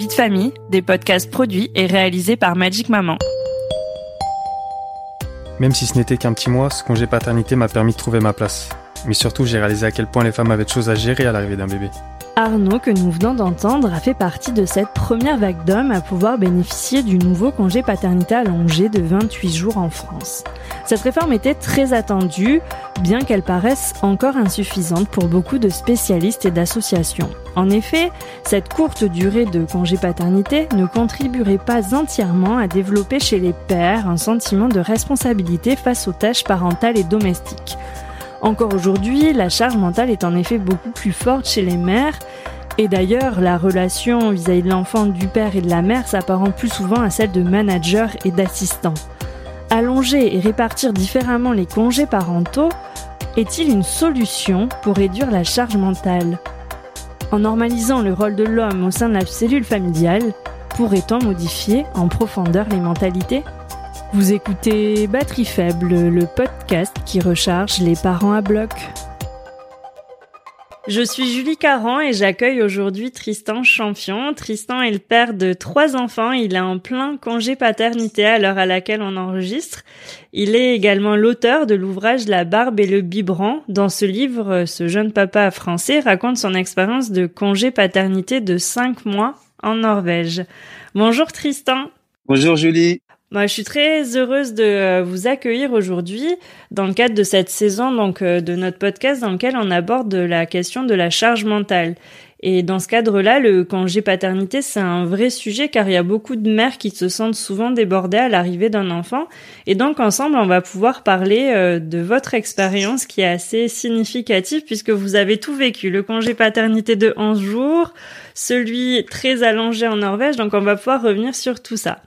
De famille, des podcasts produits et réalisés par Magic Maman. Même si ce n'était qu'un petit mois, ce congé paternité m'a permis de trouver ma place. Mais surtout, j'ai réalisé à quel point les femmes avaient de choses à gérer à l'arrivée d'un bébé. Arnaud, que nous venons d'entendre, a fait partie de cette première vague d'hommes à pouvoir bénéficier du nouveau congé paternité allongé de 28 jours en France. Cette réforme était très attendue, bien qu'elle paraisse encore insuffisante pour beaucoup de spécialistes et d'associations. En effet, cette courte durée de congé paternité ne contribuerait pas entièrement à développer chez les pères un sentiment de responsabilité face aux tâches parentales et domestiques. Encore aujourd'hui, la charge mentale est en effet beaucoup plus forte chez les mères, et d'ailleurs, la relation vis-à-vis de l'enfant du père et de la mère s'apparente plus souvent à celle de manager et d'assistant. Allonger et répartir différemment les congés parentaux est-il une solution pour réduire la charge mentale? En normalisant le rôle de l'homme au sein de la cellule familiale, pourrait-on modifier en profondeur les mentalités? Vous écoutez Batterie Faible, le podcast qui recharge les parents à bloc. Je suis Julie Caran et j'accueille aujourd'hui Tristan Champion. Tristan est le père de trois enfants. Il est en plein congé paternité à l'heure à laquelle on enregistre. Il est également l'auteur de l'ouvrage La barbe et le biberon. Dans ce livre, ce jeune papa français raconte son expérience de congé paternité de cinq mois en Norvège. Bonjour Tristan. Bonjour Julie. Moi, je suis très heureuse de euh, vous accueillir aujourd'hui dans le cadre de cette saison donc euh, de notre podcast dans lequel on aborde la question de la charge mentale. Et dans ce cadre-là, le congé paternité, c'est un vrai sujet car il y a beaucoup de mères qui se sentent souvent débordées à l'arrivée d'un enfant. Et donc ensemble, on va pouvoir parler euh, de votre expérience qui est assez significative puisque vous avez tout vécu. Le congé paternité de 11 jours, celui très allongé en Norvège. Donc on va pouvoir revenir sur tout ça.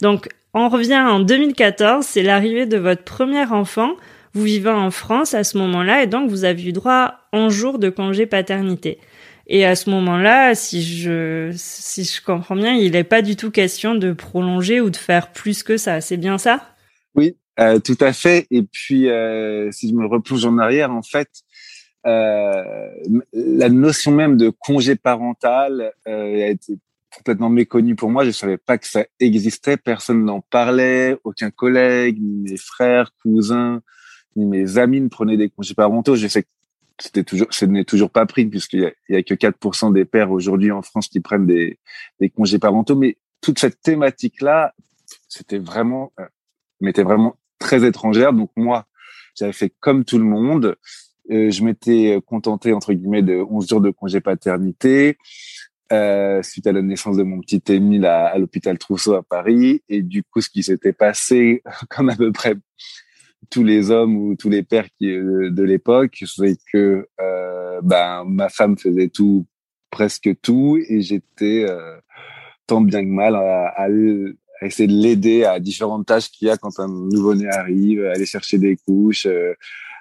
Donc on revient en 2014, c'est l'arrivée de votre premier enfant. Vous vivez en France à ce moment-là et donc vous avez eu droit en jour de congé paternité. Et à ce moment-là, si je si je comprends bien, il n'est pas du tout question de prolonger ou de faire plus que ça. C'est bien ça? Oui, euh, tout à fait. Et puis, euh, si je me replonge en arrière, en fait, euh, la notion même de congé parental a été complètement méconnu pour moi. Je savais pas que ça existait. Personne n'en parlait. Aucun collègue, ni mes frères, cousins, ni mes amis ne prenaient des congés parentaux. Je sais que c'était toujours, ce n'est toujours pas pris puisqu'il y a, il y a que 4% des pères aujourd'hui en France qui prennent des, des congés parentaux. Mais toute cette thématique-là, c'était vraiment, euh, m'était vraiment très étrangère. Donc moi, j'avais fait comme tout le monde. Euh, je m'étais contenté entre guillemets de 11 jours de congé paternité. Euh, suite à la naissance de mon petit Émile à, à l'hôpital Trousseau à Paris. Et du coup, ce qui s'était passé, comme à peu près tous les hommes ou tous les pères qui, euh, de l'époque, c'est que euh, ben, ma femme faisait tout, presque tout, et j'étais euh, tant bien que mal à, à, à essayer de l'aider à différentes tâches qu'il y a quand un nouveau-né arrive, aller chercher des couches, euh,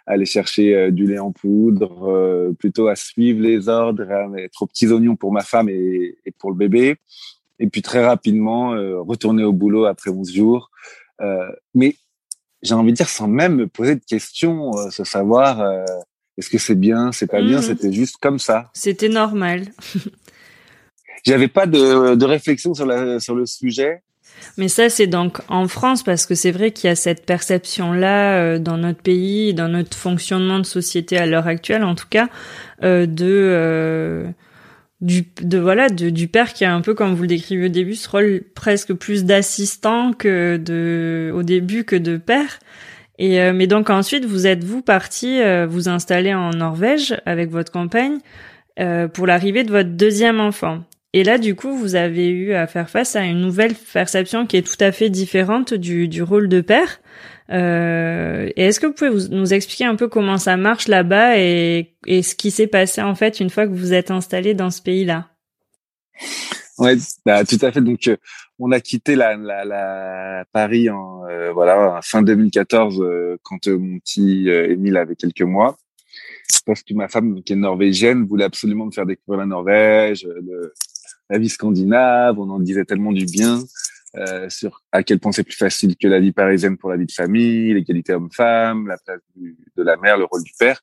aller chercher euh, du lait en poudre, euh, plutôt à suivre les ordres, à mettre aux petits oignons pour ma femme et, et pour le bébé. Et puis très rapidement, euh, retourner au boulot après 11 jours. mais j'ai envie de dire sans même me poser de questions, se savoir est-ce que c'est bien, c'est pas mmh. bien, c'était juste comme ça. C'était normal. J'avais pas de, de réflexion sur, la, sur le sujet. Mais ça, c'est donc en France, parce que c'est vrai qu'il y a cette perception-là euh, dans notre pays, dans notre fonctionnement de société à l'heure actuelle, en tout cas, euh, de euh, du de voilà du père qui a un peu comme vous le décrivez au début ce rôle presque plus d'assistant que de au début que de père. Et euh, mais donc ensuite vous êtes vous parti euh, vous installer en Norvège avec votre compagne pour l'arrivée de votre deuxième enfant. Et là, du coup, vous avez eu à faire face à une nouvelle perception qui est tout à fait différente du, du rôle de père. Euh, et est-ce que vous pouvez nous expliquer un peu comment ça marche là-bas et, et ce qui s'est passé en fait une fois que vous êtes installé dans ce pays-là? Ouais, bah, tout à fait. Donc, euh, on a quitté la, la, la Paris en euh, voilà fin 2014 euh, quand mon petit Émile avait quelques mois, parce que ma femme qui est norvégienne voulait absolument me faire découvrir la Norvège, la vie scandinave. On en disait tellement du bien. sur à quel point c'est plus facile que la vie parisienne pour la vie de famille, l'égalité homme-femme, la place de la mère, le rôle du père.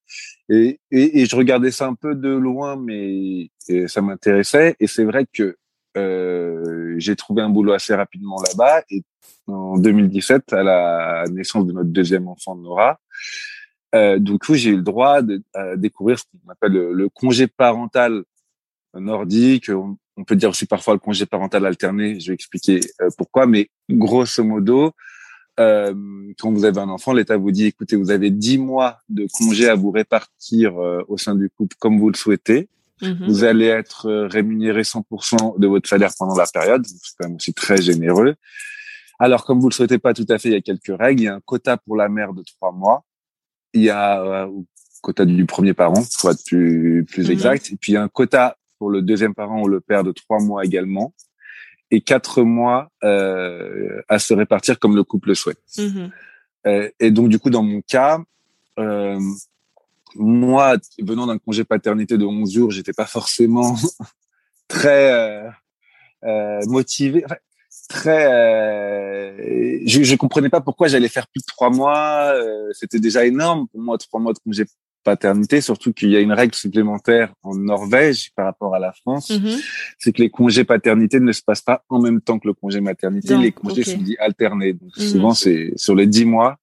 Et, et, et, je regardais ça un peu de loin, mais ça m'intéressait. Et c'est vrai que euh, j'ai trouvé un boulot assez rapidement là-bas. Et en 2017, à la naissance de notre deuxième enfant, Nora, euh, du coup, j'ai eu le droit de découvrir ce qu'on appelle le, congé parental nordique. Peut dire aussi parfois le congé parental alterné. Je vais expliquer euh, pourquoi, mais grosso modo, euh, quand vous avez un enfant, l'État vous dit, écoutez, vous avez dix mois de congé à vous répartir euh, au sein du couple comme vous le souhaitez. Mhm. Vous allez être euh, rémunéré 100% de votre salaire pendant la période. C'est quand même aussi très généreux. Alors, comme vous le souhaitez pas tout à fait, il y a quelques règles. Il y a un quota pour la mère de trois mois. Il y a euh, quota du premier parent, pour être plus, plus mhm. exact. Et puis, il y a un quota pour le deuxième parent ou le père de trois mois également. Et quatre mois euh, à se répartir comme le couple le souhaite. Mhm. Euh, et donc, du coup, dans mon cas, euh, moi, venant d'un congé paternité de 11 jours, j'étais pas forcément très euh, euh, motivé, très. Euh, je, je comprenais pas pourquoi j'allais faire plus de trois mois. Euh, c'était déjà énorme pour moi, trois mois de congé paternité, surtout qu'il y a une règle supplémentaire en Norvège par rapport à la France, mm-hmm. c'est que les congés paternité ne se passent pas en même temps que le congé maternité. les congés sont dits alternés. Donc mm-hmm. souvent, c'est sur les dix mois,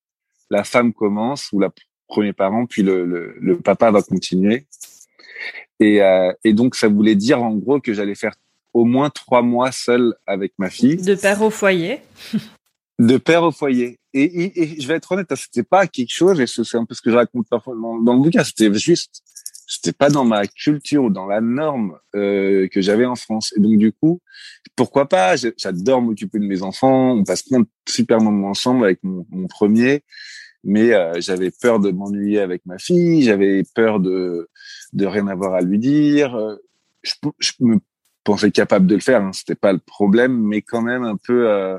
la femme commence ou la premier parent, puis le, le, le papa va continuer. Et, euh, et, donc, ça voulait dire en gros que j'allais faire au moins trois mois seul avec ma fille. De père au foyer. de père au foyer. Et, et, je vais être honnête, hein, c'était pas quelque chose, et c'est un peu ce que je raconte parfois dans, le bouquin, c'était juste, c'était pas dans ma culture ou dans la norme euh, que j'avais en France. Et donc du coup, pourquoi pas J'adore m'occuper de mes enfants, on passe plein de super moments ensemble avec mon, mon premier mais euh, j'avais peur de m'ennuyer avec ma fille, j'avais peur de de rien avoir à lui dire. Euh, je, je me pensais capable de le faire, hein, c'était pas le problème, mais quand même un peu. Euh,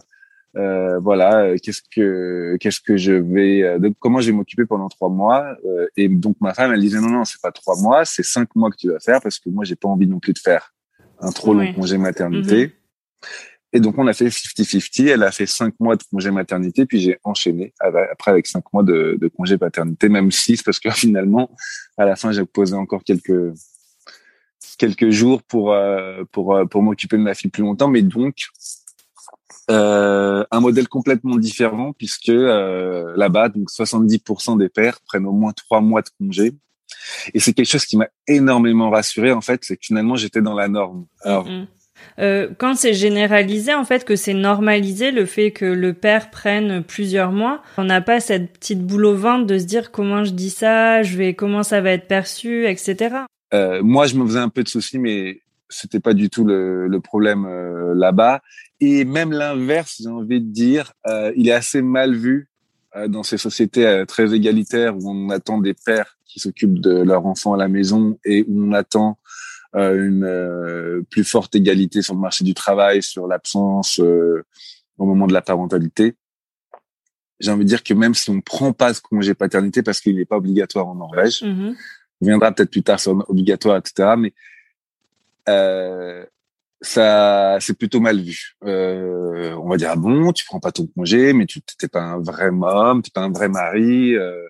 euh voilà, qu'est-ce que qu'est-ce que je vais, de, comment je vais m'occuper pendant trois mois Et donc ma femme, elle disait non non, c'est pas trois mois, c'est cinq mois que tu vas faire parce que moi j'ai pas envie non plus de faire un trop long congé maternité. Mm-hmm. Et donc, on a fait 50-50. Elle a fait cinq mois de congé maternité, puis j'ai enchaîné après avec cinq mois de, de congé paternité, même six, parce que finalement, à la fin, j'ai posé encore quelques quelques jours pour euh, pour euh, pour m'occuper de ma fille plus longtemps. Mais donc, euh, un modèle complètement différent, puisque euh, là-bas, donc 70% des pères prennent au moins trois mois de congé. Et c'est quelque chose qui m'a énormément rassuré, en fait, c'est que finalement, j'étais dans la norme. Alors, mm-hmm. Euh, quand c'est généralisé, en fait, que c'est normalisé le fait que le père prenne plusieurs mois, on n'a pas cette petite boule au ventre de se dire comment je dis ça, je vais comment ça va être perçu, etc. Moi, je me faisais un peu de soucis, mais c'était pas du tout le, le problème euh, là-bas. Et même l'inverse, j'ai envie de dire, euh, il est assez mal vu euh, dans ces sociétés très égalitaires où on attend des pères qui s'occupent de leurs enfants à la maison et où on attend euh, une euh, plus forte égalité sur le marché du travail, sur l'absence euh, au moment de la parentalité. J'ai envie de dire que même si on prend pas ce congé paternité parce qu'il n'est pas obligatoire en Norvège, mm-hmm. on viendra peut-être plus tard sur obligatoire, etc. Mais euh, ça, c'est plutôt mal vu. Euh, on va dire ah bon, tu prends pas ton congé, mais tu t'es pas un vrai homme, t'es pas un vrai mari. Euh,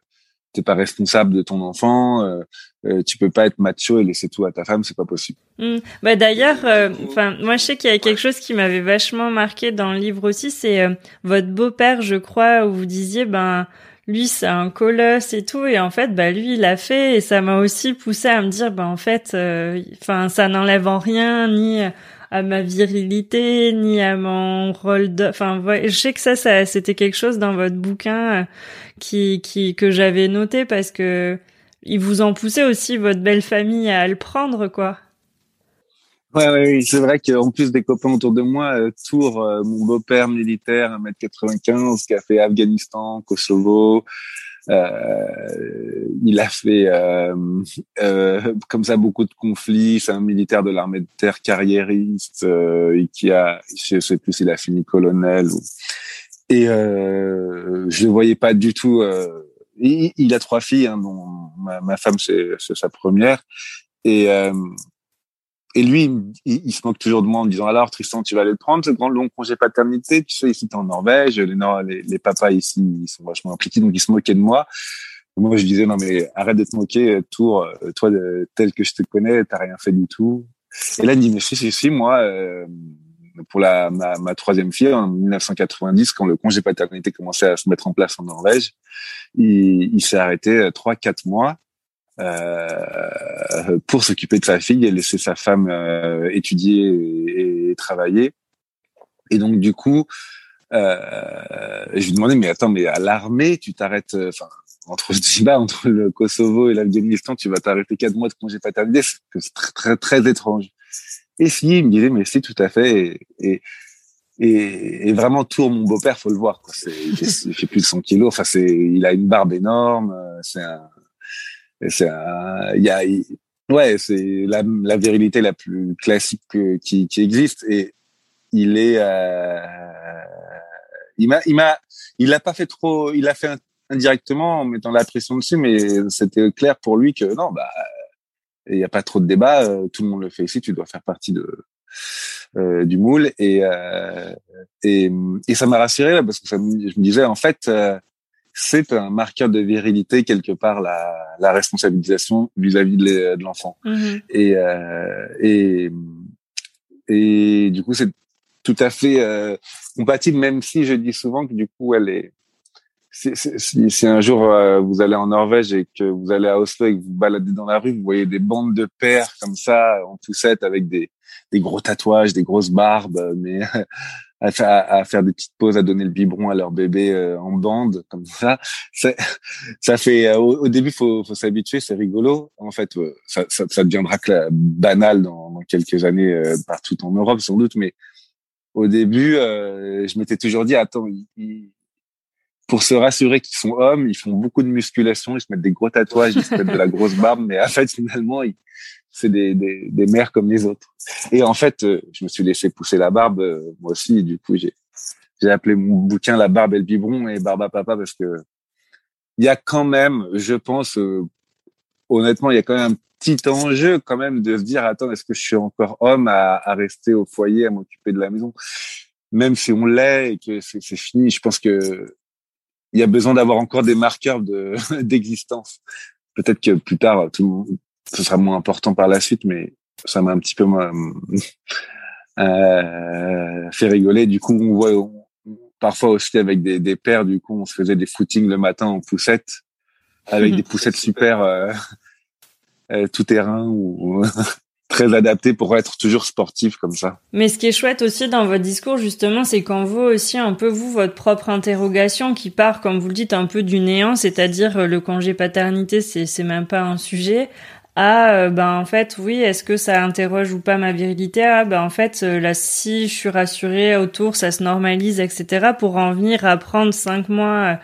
t'es pas responsable de ton enfant, euh, euh, tu peux pas être macho et laisser tout à ta femme, c'est pas possible. Mmh. Bah d'ailleurs, euh, enfin moi je sais qu'il y a quelque chose qui m'avait vachement marqué dans le livre aussi, c'est euh, votre beau-père, je crois, où vous disiez ben lui c'est un colosse et tout et en fait bah lui il l'a fait et ça m'a aussi poussé à me dire ben en fait enfin ça n'enlève en rien ni à ma virilité ni à mon rôle de enfin je sais que ça ça c'était quelque chose dans votre bouquin qui, qui que j'avais noté parce que ils vous ont poussé aussi votre belle famille à le prendre quoi. Ouais, ouais, oui, c'est vrai qu'en plus des copains autour de moi, euh, Tour, euh, mon beau-père militaire, 1m95, qui a fait Afghanistan, Kosovo, Euh, il a fait euh, euh, comme ça beaucoup de conflits. C'est un militaire de l'armée de terre carriériste euh, qui a, je sais plus s'il a fini colonel. Ou... Et euh, je le voyais pas du tout. Il, il, a trois filles, hein, dont ma, ma femme c'est sa première. Et et lui, il, il, se moque toujours de moi en me disant alors Tristan, tu vas aller le prendre ce grand long congé paternité? Tu sais, ici t'es en Norvège, les, les, les, papas ici ils sont vachement impliqués, donc il se moquait de moi. moi, je disais non mais arrête de te moquer, Tour, euh, toi tel que je te connais, t'as rien fait du tout. Et là, il dit mais si si si, moi. Euh, pour la ma, ma, troisième fille en 1990 quand le congé paternité commençait à se mettre en place en Norvège il, il s'est arrêté euh, trois quatre mois euh, pour s'occuper de sa fille et laisser sa femme euh, étudier et, et, travailler. Et donc du coup, euh, je lui demandais mais attends mais à l'armée tu t'arrêtes euh, enfin entre ce entre le Kosovo et l'Afghanistan tu vas t'arrêter quatre mois de congé paternité c'est très, très très étrange. Et si il me disait mais c'est tout à fait et, et et, vraiment tour mon beau-père faut le voir quoi c'est il fait plus de 100 kilos enfin c'est il a une barbe énorme c'est un c'est il y a ouais c'est la, la virilité la plus classique qui, qui existe. Et il est euh, il m'a il m'a il l'a pas fait trop il a fait indirectement en mettant la pression dessus mais c'était clair pour lui que non bah il y a pas trop de débat euh, tout le monde le fait ici tu dois faire partie de euh, du moule. Et, euh, et ça m'a rassuré parce que ça je me disais en fait euh, c'est un marqueur de virilité quelque part la, la responsabilisation vis-à-vis de l'enfant. Mm-hmm. Et, euh, et et du coup c'est tout à fait euh, compatible, même si je dis souvent que du coup elle est si, un jour euh, vous allez en Norvège et que vous allez à Oslo et que vous baladez dans la rue, vous voyez des bandes de pères comme ça en poussette avec des, des gros tatouages, des grosses barbes, mais à, à, faire des petites pauses, à donner le biberon à leur bébé euh, en bande comme ça. Ça fait euh, au, début faut, faut s'habituer, c'est rigolo. En fait, euh, ça, ça, ça deviendra banal dans, dans, quelques années partout en Europe sans doute, mais au début, je m'étais toujours dit attends, pour se rassurer qu'ils sont hommes, ils font beaucoup de musculation, ils se mettent des gros tatouages, ils se mettent de la grosse barbe, mais en fait finalement ils c'est des, des, des, mères comme les autres. Et en fait, euh, je me suis laissé pousser la barbe euh, moi aussi. du coup, j'ai j'ai appelé mon bouquin La barbe et le biberon et Barba Papa parce que il y a quand même, je pense, euh, honnêtement, il y a quand même un petit enjeu quand même de se dire attends, est-ce que je suis encore homme à, rester au foyer, à m'occuper de la maison, même si on l'est et que c'est fini. Je pense que il y a besoin d'avoir encore des marqueurs de d'existence. Peut-être que plus tard, tout le monde, ce sera moins important par la suite, mais ça m'a un petit peu euh, fait rigoler. Du coup, on voit parfois aussi avec des, des pères, du coup, on se faisait des footings le matin en poussette, avec des poussettes super euh, euh, tout terrain ou très adapté pour être toujours sportif comme ça. Mais ce qui est chouette aussi dans votre discours justement, c'est qu'on voit aussi un peu vous votre propre interrogation qui part, comme vous le dites, un peu du néant, c'est-à-dire le congé paternité, c'est c'est même pas un sujet, ah euh, ben en fait oui est-ce que ça interroge ou pas ma virilité? Ah ben en fait euh, là si je suis rassurée autour ça se normalise etc pour en venir à prendre cinq mois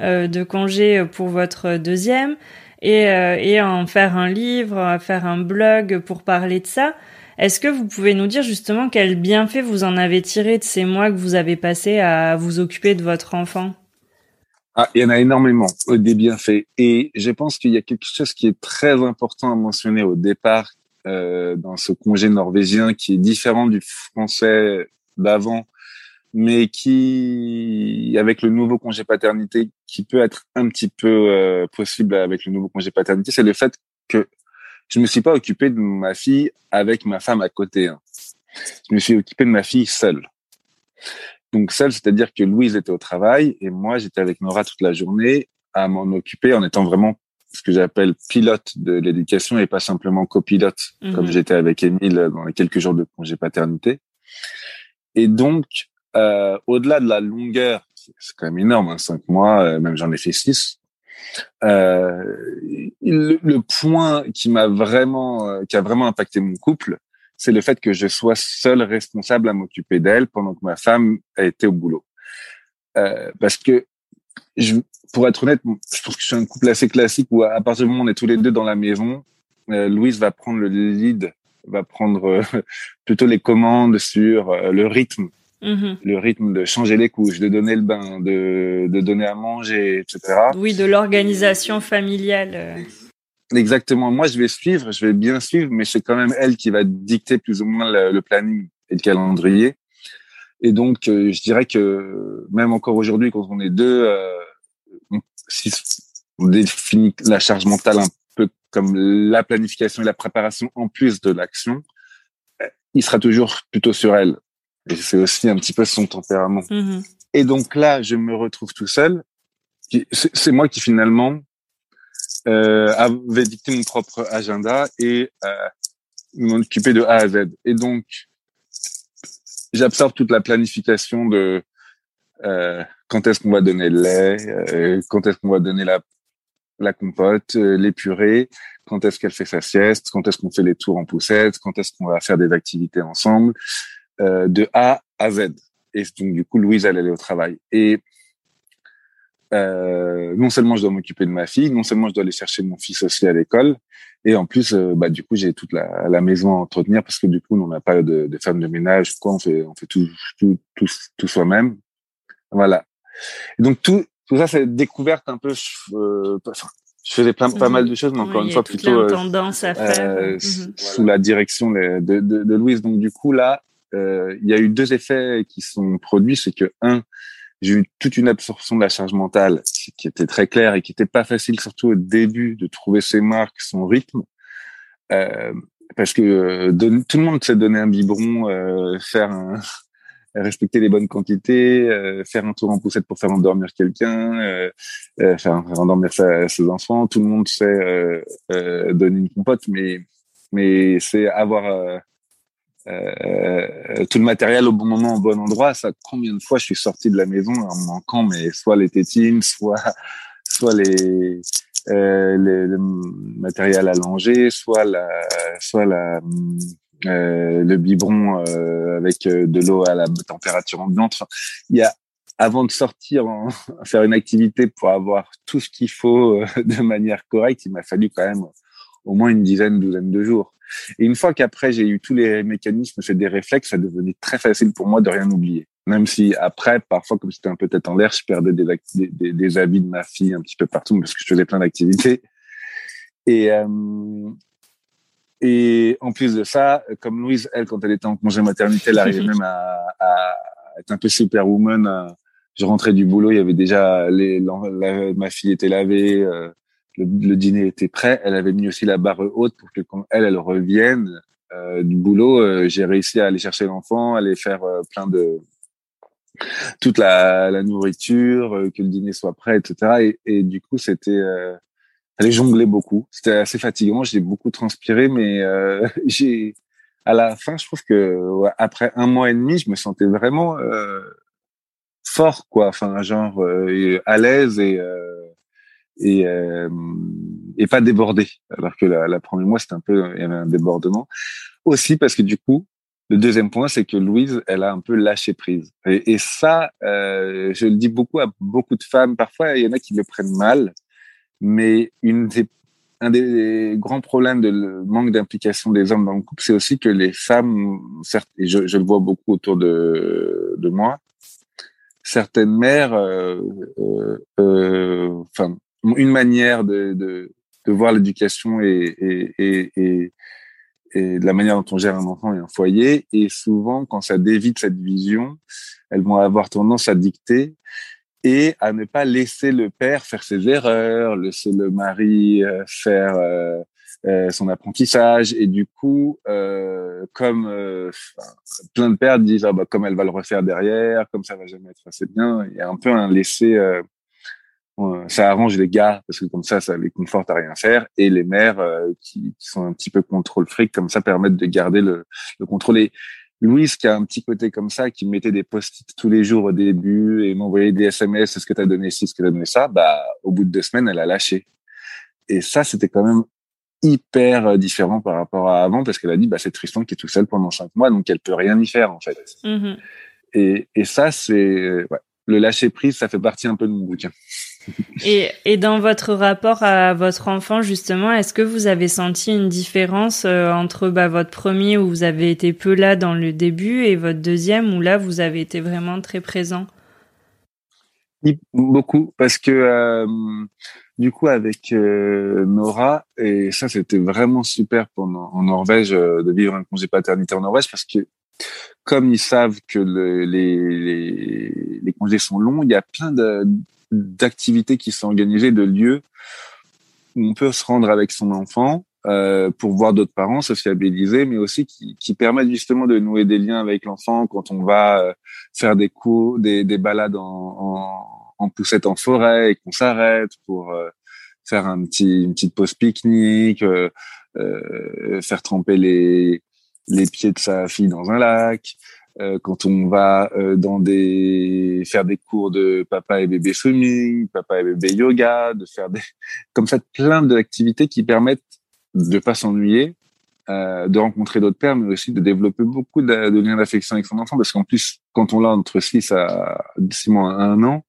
euh, de congé pour votre deuxième et et en faire un livre faire un blog pour parler de ça. Est-ce que vous pouvez nous dire justement quel bienfait vous en avez tiré de ces mois que vous avez passé à vous occuper de votre enfant? Ah, il y en a énormément des bienfaits. Et je pense qu'il y a quelque chose qui est très important à mentionner au départ euh, dans ce congé norvégien qui est différent du français d'avant, mais qui, avec le nouveau congé paternité, qui peut être un petit peu euh, possible avec le nouveau congé paternité, c'est le fait que je me suis pas occupé de ma fille avec ma femme à côté. Hein. Je me suis occupé de ma fille seule donc seul, c'est-à-dire que Louise était au travail et moi j'étais avec Nora toute la journée à m'en occuper en étant vraiment ce que j'appelle pilote de l'éducation et pas simplement copilote mhm. comme j'étais avec Émile dans les quelques jours de congé paternité. Et donc euh, au-delà de la longueur, c'est quand même énorme, hein, cinq mois, euh, même j'en ai fait six. Euh, le, le, point qui m'a vraiment, euh, qui a vraiment impacté mon couple, c'est le fait que je sois seul responsable à m'occuper d'elle pendant que ma femme a été au boulot. Euh, parce que je, pour être honnête, je pense que je suis un couple assez classique où à partir du moment où on est tous les deux dans la maison, euh, Louise va prendre le lead, va prendre euh, plutôt les commandes sur euh, le rythme, Mhm. le rythme de changer les couches, de donner le bain, de, de donner à manger, etc. Oui, de l'organisation familiale. Exactement. Moi, je vais suivre, je vais bien suivre, mais c'est quand même elle qui va dicter plus ou moins le, le planning et le calendrier. Et donc, euh, je dirais que même encore aujourd'hui, quand on est deux, euh, on, si on définit la charge mentale un peu comme la planification et la préparation en plus de l'action, euh, il sera toujours plutôt sur elle. Et c'est aussi un petit peu son tempérament. Mhm. Et donc là, je me retrouve tout seul. C'est moi qui finalement euh, avait dicté mon propre agenda et euh, m'en occupé de A à Z. Et donc, j'absorbe toute la planification de euh, quand est-ce qu'on va donner le lait, euh, quand est-ce qu'on va donner la, la compote, euh, les purées, quand est-ce qu'elle fait sa sieste, quand est-ce qu'on fait les tours en poussette, quand est-ce qu'on va faire des activités ensemble, euh, de A à Z. Et donc, du coup, Louise, elle, est au travail. Et euh, non seulement je dois m'occuper de ma fille, non seulement je dois aller chercher mon fils aussi à l'école, et en plus, euh, bah, du coup, j'ai toute la, la maison à entretenir parce que du coup, on n'a pas de, de femme de ménage, quoi, on fait, on fait tout, tout, tout, tout soi-même. Voilà. Et donc tout, tout ça, c'est découverte un peu. Euh, je faisais plein, pas mal de choses, mais encore Oui, une fois plutôt euh, l'intendance à faire. Mhm. sous la direction de, de, de, de Louise. Donc du coup là, euh, il y a eu deux effets qui sont produits, c'est que un, j'ai eu toute une absorption de la charge mentale qui était très claire et qui était pas facile, surtout au début, de trouver ses marques, son rythme. Euh, parce que euh, tout le monde sait donner un biberon, euh, faire un, respecter les bonnes quantités, euh, faire un tour en poussette pour faire endormir quelqu'un, euh, euh, faire, endormir ses enfants. Tout le monde sait euh, donner une compote, mais mais c'est avoir euh, tout le matériel au bon moment, au bon endroit. Ça, combien de fois je suis sorti de la maison en manquant, mais soit les tétines, soit soit les euh, le, le matériel à langer, soit la soit la euh, le biberon euh, avec euh, de l'eau à la température ambiante. Il y a avant de sortir faire une activité pour avoir tout ce qu'il faut de manière correcte, il m'a fallu quand même au moins une dizaine, douzaine de jours. Et une fois qu'après j'ai eu tous les mécanismes, j'ai des réflexes, ça devenait très facile pour moi de rien oublier. Même si après, parfois, comme c'était un peu tête en l'air, je perdais des, des, habits de ma fille un petit peu partout parce que je faisais plein d'activités. Et, euh, et en plus de ça, comme Louise, elle, quand elle était en congé maternité, elle arrivait même à, être un peu superwoman. À, je rentrais du boulot, il y avait déjà les, ma fille était lavée, euh, le, le, dîner était prêt. Elle avait mis aussi la barre haute pour que quand elle, elle revienne euh, du boulot, euh, j'ai réussi à aller chercher l'enfant, aller faire euh, plein de toute la, la nourriture, euh, que le dîner soit prêt, etc. Et, et du coup, c'était euh, J'allais jongler beaucoup. C'était assez fatigant. J'ai beaucoup transpiré, mais euh, j'ai à la fin, je trouve que ouais, après un mois et demi, je me sentais vraiment fort, quoi. Enfin, genre à l'aise et et et pas débordé. Alors que la, la première mois, c'était un peu, il y avait un débordement. Aussi parce que du coup, le deuxième point, c'est que Louise, elle a un peu lâché prise. Et, et ça, euh, je le dis beaucoup à beaucoup de femmes. Parfois, il y en a qui le prennent mal. Mais une des, un des grands problèmes de le manque d'implication des hommes dans le couple, c'est aussi que les femmes, certes, et je, je, le vois beaucoup autour de, de moi, certaines mères, euh, euh, enfin, une manière de, de, de voir l'éducation et, et, et, et, de la manière dont on gère un enfant et un foyer. Et souvent, quand ça dévite cette vision, elles vont avoir tendance à dicter et à ne pas laisser le père faire ses erreurs, laisser le mari euh, faire euh, euh, son apprentissage. Et du coup, euh, comme plein de pères disent, ah bah, comme elle va le refaire derrière, comme ça va jamais être assez bien, il y a un peu un laisser. Euh, ça arrange les gars parce que comme ça, ça les conforte à rien faire. Et les mères euh, qui, qui, sont un petit peu contrôle fric, comme ça, permettent de garder le, le contrôle. Et, Louise, qui a un petit côté comme ça, qui mettait des post-it tous les jours au début et m'envoyait des SMS, est-ce que tu as donné ci, est-ce que tu as donné ça, bah, au bout de deux semaines, elle a lâché. Et ça, c'était quand même hyper différent par rapport à avant parce qu'elle a dit, bah, c'est Tristan qui est tout seul pendant cinq mois, donc elle peut rien y faire, en fait. Mm -hmm. Et, et ça, c'est, ouais, le lâcher prise, ça fait partie un peu de mon bouquin. Et, dans votre rapport à votre enfant, justement, est-ce que vous avez senti une différence euh, entre bah, votre premier où vous avez été peu là dans le début et votre deuxième où là vous avez été vraiment très présent? Beaucoup, parce que euh, du coup avec euh, Nora, et ça c'était vraiment super pendant, en Norvège de vivre un congé paternité en Norvège parce que comme ils savent que le, les, congés sont longs, il y a plein d'activités qui sont organisées, de lieux où on peut se rendre avec son enfant euh, pour voir d'autres parents, se fiabiliser, mais aussi qui, qui, permettent justement de nouer des liens avec l'enfant quand on va euh, faire des cours, des, des balades en, en, en, poussette en forêt et qu'on s'arrête pour euh, faire un petit, une petite pause pique-nique, euh, euh faire tremper les, les pieds de sa fille dans un lac, euh, quand on va euh, dans des faire des cours de papa et bébé swimming, papa et bébé yoga, de faire des comme ça plein d'activités qui permettent de pas s'ennuyer, euh, de rencontrer d'autres pères, mais aussi de développer beaucoup de, liens d'affection avec son enfant, parce qu'en plus quand on l'a entre 6 à 6 mois à 1 an,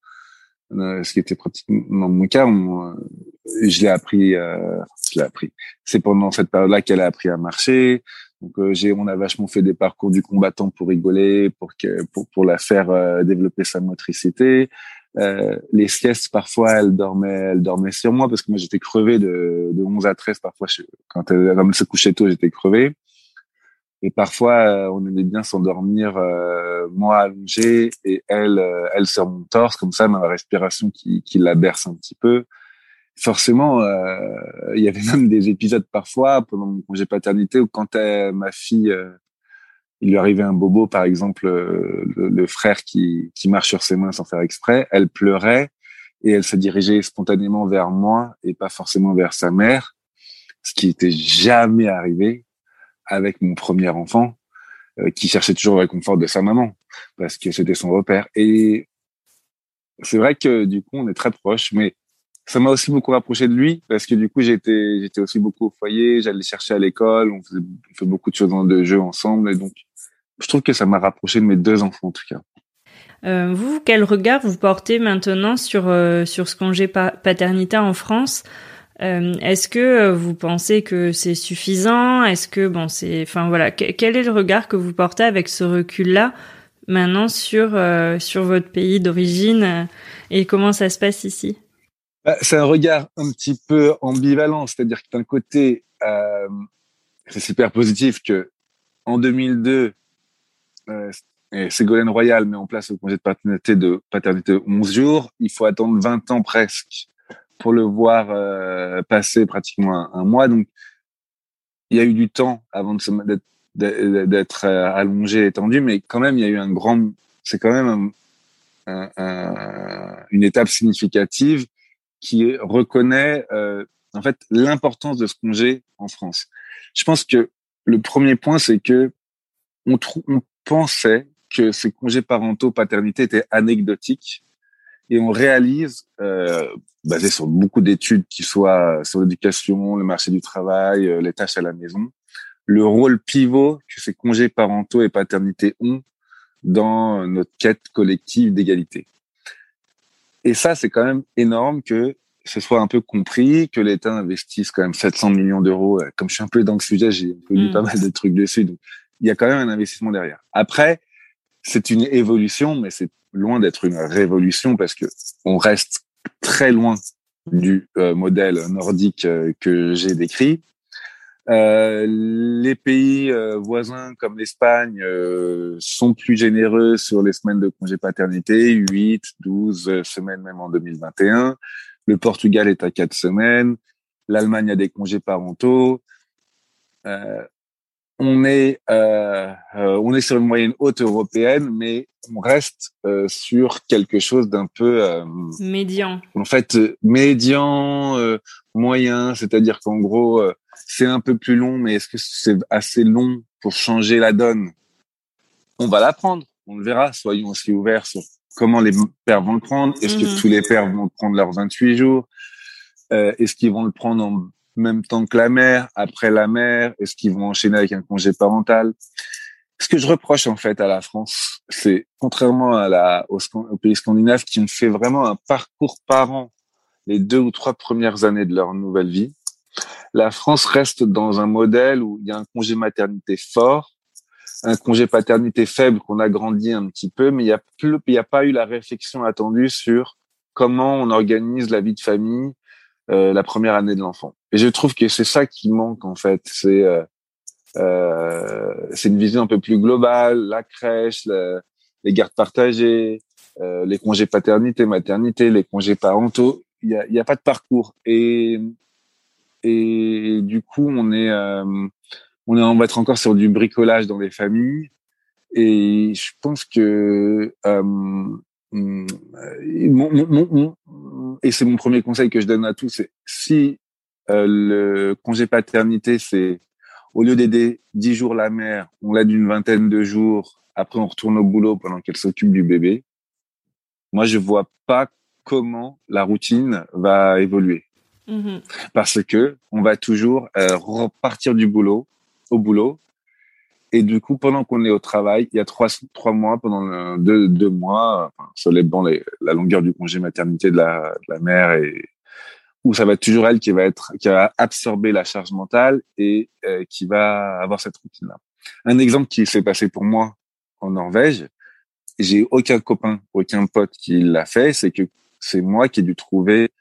euh, ce qui était pratiquement mon cas, je l'ai appris, je l'ai appris. C'est pendant cette période-là qu'elle a appris à marcher, donc euh, j'ai, on a vachement fait des parcours du combattant pour rigoler, pour que, pour, pour la faire euh, développer sa motricité. Euh, les siestes, parfois, elle dormait, elle dormait sur moi parce que moi j'étais crevé de, de 11 à 13 parfois. quand elle, elle se couchait tôt, j'étais crevé. Et parfois, euh, on aimait bien s'endormir, moi allongé et elle, elle sur mon torse, comme ça, ma respiration qui, qui la berce un petit peu forcément, euh, il y avait même des épisodes parfois pendant mon congé paternité où quand ma fille, euh, il lui arrivait un bobo, par exemple, euh, le, frère qui, qui marche sur ses mains sans faire exprès, elle pleurait et elle se dirigeait spontanément vers moi et pas forcément vers sa mère, ce qui était jamais arrivé avec mon premier enfant, qui cherchait toujours le réconfort de sa maman parce que c'était son repère. Et c'est vrai que du coup, on est très proches, mais ça m'a aussi beaucoup rapproché de lui parce que du coup j'étais j'étais aussi beaucoup au foyer, j'allais chercher à l'école, on, faisait, fait beaucoup de choses dans de jeux ensemble et donc je trouve que ça m'a rapproché de mes deux enfants en tout cas. Euh, vous, quel regard vous portez maintenant sur euh, sur ce congé paternité en France? Euh, Est-ce que euh, vous pensez que c'est suffisant? Est-ce que bon, c'est, enfin voilà, quel est le regard que vous portez avec ce recul-là maintenant sur euh, sur votre pays d'origine et comment ça se passe ici? C'est un regard un petit peu ambivalent, c'est-à-dire que d'un côté, euh, c'est super positif que en 2002, euh, Ségolène Royal met en place le congé de paternité de paternité 11 jours. Il faut attendre 20 ans presque pour le voir euh, passer pratiquement un, mois. Donc, il y a eu du temps avant d'être allongé, étendu, mais quand même, il y a eu un grand. C'est quand même un, un, une étape significative qui reconnaît euh, en fait l'importance de ce congé en France. Je pense que le premier point, c'est que on, on pensait que ces congés parentaux paternité étaient anecdotiques et on réalise, euh, basé sur beaucoup d'études qui soient sur l'éducation, le marché du travail, euh, les tâches à la maison, le rôle pivot que ces congés parentaux et paternité ont dans notre quête collective d'égalité. Et ça, c'est quand même énorme que ce soit un peu compris, que l'État investisse quand même 700 millions d'euros. Comme je suis un peu dans le sujet, j'ai lu mm. pas mal de trucs dessus. Donc, il y a quand même un investissement derrière. Après, c'est une évolution, mais c'est loin d'être une révolution parce que on reste très loin du euh, modèle nordique euh, que j'ai décrit. Euh, les pays euh, voisins comme l'Espagne euh, sont plus généreux sur les semaines de congé paternité, 8, 12 semaines même en 2021. Le Portugal est à 4 semaines. L'Allemagne a des congés parentaux. on est on est sur une moyenne haute européenne, mais on reste sur quelque chose d'un peu médian. En fait, médian, moyen, c'est-à-dire qu'en gros c'est un peu plus long, mais est-ce que c'est assez long pour changer la donne? On va l'apprendre, on le verra. Soyons aussi ouverts sur comment les pères vont le prendre. Est-ce que mhm. tous les pères vont prendre leurs 28 jours? Euh, Est-ce qu'ils vont le prendre en même temps que la mère, après la mère? Est-ce qu'ils vont enchaîner avec un congé parental? Ce que je reproche en fait à la France, c'est contrairement à la au, pays scandinave qui me fait vraiment un parcours parent les deux ou trois premières années de leur nouvelle vie, la France reste dans un modèle où il y a un congé maternité fort, un congé paternité faible qu'on a grandi un petit peu, mais il y a pas eu la réflexion attendue sur comment on organise la vie de famille euh, la première année de l'enfant. Et je trouve que c'est ça qui manque en fait. C'est euh, euh, une vision un peu plus globale, la crèche, les gardes partagées, euh, les congés paternité, maternité, les congés parentaux. Il y a, a pas de parcours et et du coup on est euh, on est on va être encore sur du bricolage dans les familles et je pense que euh, mon, mon, mon, et c'est mon premier conseil que je donne à tous si euh, le congé paternité c'est au lieu d'aider dix jours la mère, on l'aide une vingtaine de jours. Après, on retourne au boulot pendant qu'elle s'occupe du bébé. Moi, je vois pas comment la routine va évoluer. Mm-hmm. Parce que on va toujours euh, repartir du boulot au boulot. Et du coup, pendant qu'on est au travail, il y a trois, trois mois, pendant deux, deux mois, enfin, ça dépend les, la longueur du congé maternité de la, de la mère et, où ça va être toujours elle qui va être qui va absorber la charge mentale et euh, qui va avoir cette routine là. Un exemple qui s'est passé pour moi en Norvège, j'ai aucun copain, aucun pote qui l'a fait, c'est que c'est moi qui ai dû trouver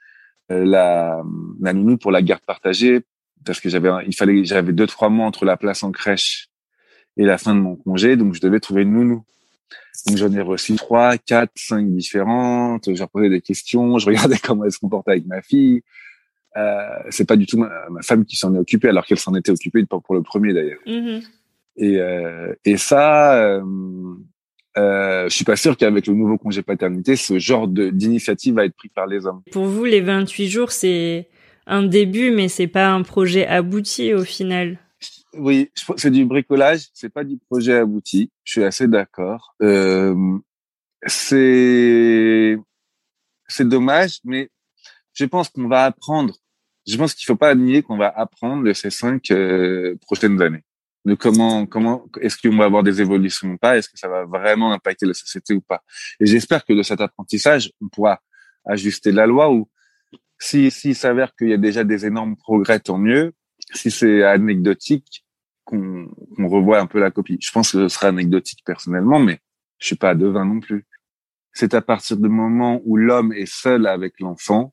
la, la nounou pour la garde partagée parce que j'avais il fallait j'avais deux trois mois entre la place en crèche et la fin de mon congé donc je devais trouver une nounou donc j'en ai reçu trois, quatre, cinq différentes. J'ai posé des questions. Je regardais comment elle se comportait avec ma fille. Euh, c'est pas du tout ma, femme qui s'en est occupée, alors qu'elle s'en était occupée pour le premier d'ailleurs. Mm-hmm. Et, euh, et ça, euh, euh, je suis pas sûr qu'avec le nouveau congé paternité, ce genre d'initiative va être pris par les hommes. Pour vous, les 28 jours, c'est un début, mais c'est pas un projet abouti au final. Oui, c'est du bricolage, c'est pas du projet abouti. Je suis assez d'accord. Euh, c'est c'est dommage, mais je pense qu'on va apprendre. Je pense qu'il faut pas nier qu'on va apprendre de ces cinq euh, prochaines années. De comment comment est-ce qu'on va avoir des évolutions ou pas? Est-ce que ça va vraiment impacter la société ou pas? Et j'espère que de cet apprentissage, on pourra ajuster la loi ou si s'il s'avère qu'il y a déjà des énormes progrès, tant mieux si c'est anecdotique, qu'on revoit un peu la copie. Je pense que ce sera anecdotique personnellement, mais je suis pas devin non plus. C'est à partir du moment où l'homme est seul avec l'enfant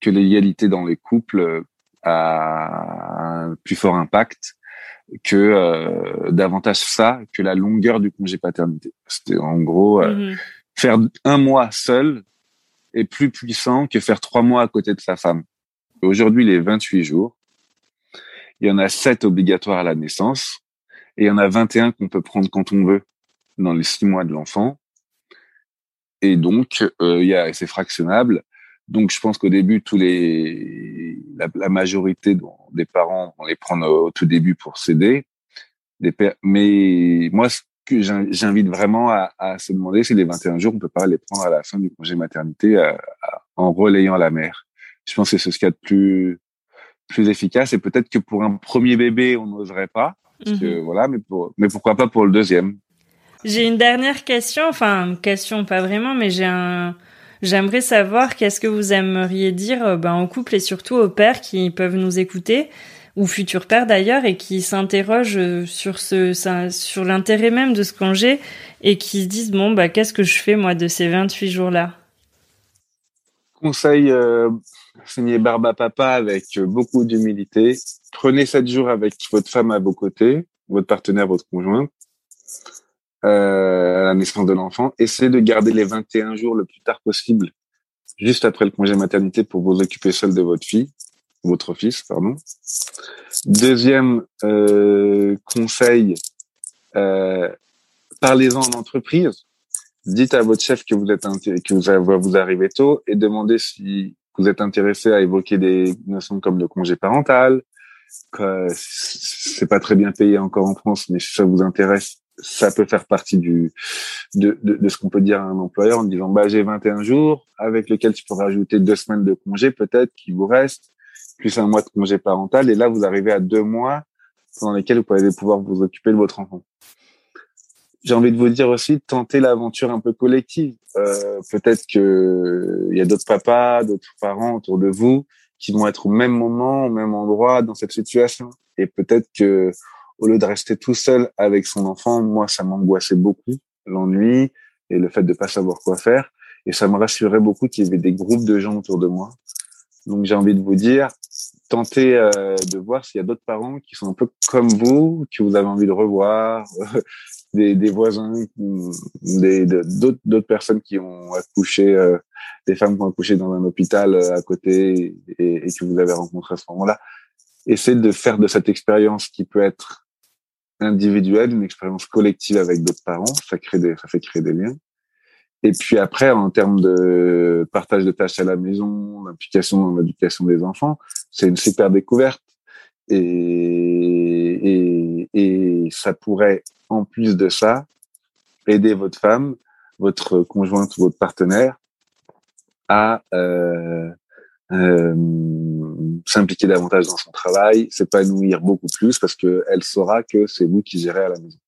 que l'égalité dans les couples a un plus fort impact que euh, davantage ça que la longueur du congé paternité. C'était en gros euh, mm-hmm. faire un mois seul est plus puissant que faire trois mois à côté de sa femme. Aujourd'hui, les 28 jours, il y en a sept obligatoires à la naissance et il y en a 21 qu'on peut prendre quand on veut dans les six mois de l'enfant. Et donc, euh, il y a, c'est fractionnable. Donc, je pense qu'au début, tous les, la, majorité des parents vont les prendre au, tout début pour s'aider. Mais moi, ce que j'invite vraiment à, à, se demander, c'est les 21 jours, on peut pas les prendre à la fin du congé maternité euh, en relayant la mère. Je pense que c'est ce qu'il y a de plus plus efficace. Et peut-être que pour un premier bébé, on n'oserait pas. Mhm. voilà, mais, mais pourquoi pas pour le deuxième? J'ai une dernière question, enfin question pas vraiment, mais j'ai un, j'aimerais savoir qu'est-ce que vous aimeriez dire euh, ben, aux couples et surtout aux pères qui peuvent nous écouter ou futurs pères d'ailleurs et qui s'interrogent euh, sur sur l'intérêt même de ce congé et qui se disent bon bah qu'est-ce que je fais moi de ces 28 jours là Conseil euh, Barba Papa avec euh, beaucoup d'humilité. Prenez sept jours avec votre femme à vos côtés, votre partenaire, votre conjoint, euh, à la naissance de l'enfant. Essayez de garder les 21 jours le plus tard possible, juste après le congé maternité pour vous occuper seul de votre fille, votre fils, pardon. Deuxième euh, conseil, euh, parlez-en en entreprise. Dites à votre chef que vous êtes que vous, vous arrivez tôt et demandez si vous êtes intéressé à évoquer des notions comme le congé parental, que c'est pas très bien payé encore en France, mais si ça vous intéresse, ça peut faire partie du de, de, de ce qu'on peut dire à un employeur en disant bah j'ai 21 jours avec lesquels tu pourrais ajouter deux semaines de congé peut-être qui vous reste plus un mois de congé parental et là vous arrivez à deux mois pendant lesquels vous allez pouvoir vous occuper de votre enfant. j'ai envie de vous dire aussi, tenter l'aventure un peu collective. Euh, peut-être que il y a d'autres papas, d'autres parents autour de vous qui vont être au même moment, au même endroit dans cette situation. Et peut-être que au lieu de rester tout seul avec son enfant, moi, ça m'angoissait beaucoup, l'ennui et le fait de pas savoir quoi faire. Et ça me rassurait beaucoup qu'il y avait des groupes de gens autour de moi. Donc j'ai envie de vous dire, tentez euh, de voir s'il y a d'autres parents qui sont un peu comme vous, que vous avez envie de revoir, des, voisins, des, d'autres, d'autres personnes qui ont accouché, euh, des femmes qui ont accouché dans un hôpital euh, à côté et, et que vous avez rencontré à ce moment-là. Essayez de faire de cette expérience qui peut être individuelle, une expérience collective avec d'autres parents. Ça crée des, ça fait créer des liens. Et puis après, en termes de partage de tâches à la maison, l'implication dans l'éducation des enfants, c'est une super découverte. Et, et, et ça pourrait, en plus de ça, aider votre femme, votre conjointe ou votre partenaire à euh, euh, s'impliquer davantage dans son travail, s'épanouir beaucoup plus parce que elle saura que c'est vous qui gérez à la maison.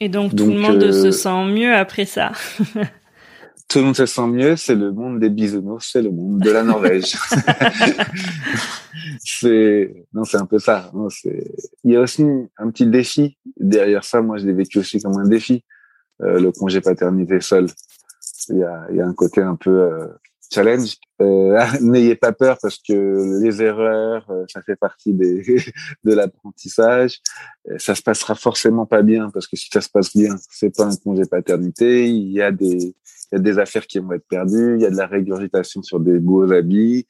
Et donc, tout le monde euh, se sent mieux après ça. tout le monde se sent mieux, c'est le monde des bisounours, c'est le monde de la Norvège. c'est non, c'est un peu ça. Non, c'est il y a aussi un petit défi derrière ça. Moi, je l'ai vécu aussi comme un défi, euh, le congé paternité seul. Il y a, il y a un côté un peu euh, challenge. Euh, N'ayez pas peur parce que les erreurs, euh, ça fait partie des, de l'apprentissage. Euh, ça se passera forcément pas bien parce que si ça se passe bien, c'est pas un congé paternité. Il y a des, il y a des affaires qui vont être perdues. Il y a de la régurgitation sur des beaux habits.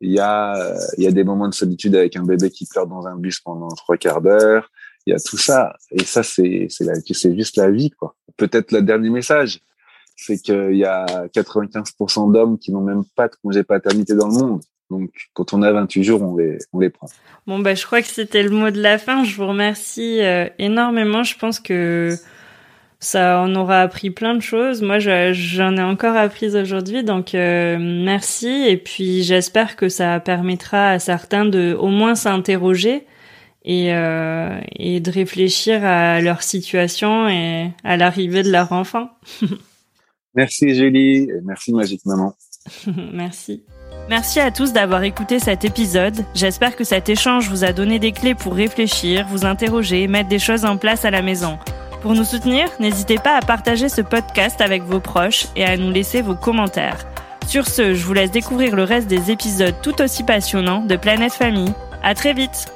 Il y a, il y a des moments de solitude avec un bébé qui pleure dans un bus pendant trois quarts d'heure. Il y a tout ça. Et ça, c'est, c'est c'est juste la vie, quoi. Peut-être le dernier message c'est qu'il y a 95% d'hommes qui n'ont même pas de congé paternité dans le monde. Donc, quand on a 28 jours, on les, on les prend. Bon, bah, je crois que c'était le mot de la fin. Je vous remercie euh, énormément. Je pense que ça on aura appris plein de choses. Moi, j'en ai encore appris aujourd'hui, donc euh, merci. Et puis, j'espère que ça permettra à certains de au moins s'interroger et, euh, et de réfléchir à leur situation et à l'arrivée de leur enfant. Merci Julie, et merci Magique Maman. merci. Merci à tous d'avoir écouté cet épisode. J'espère que cet échange vous a donné des clés pour réfléchir, vous interroger, mettre des choses en place à la maison. Pour nous soutenir, n'hésitez pas à partager ce podcast avec vos proches et à nous laisser vos commentaires. Sur ce, je vous laisse découvrir le reste des épisodes tout aussi passionnants de Planète Famille. À très vite!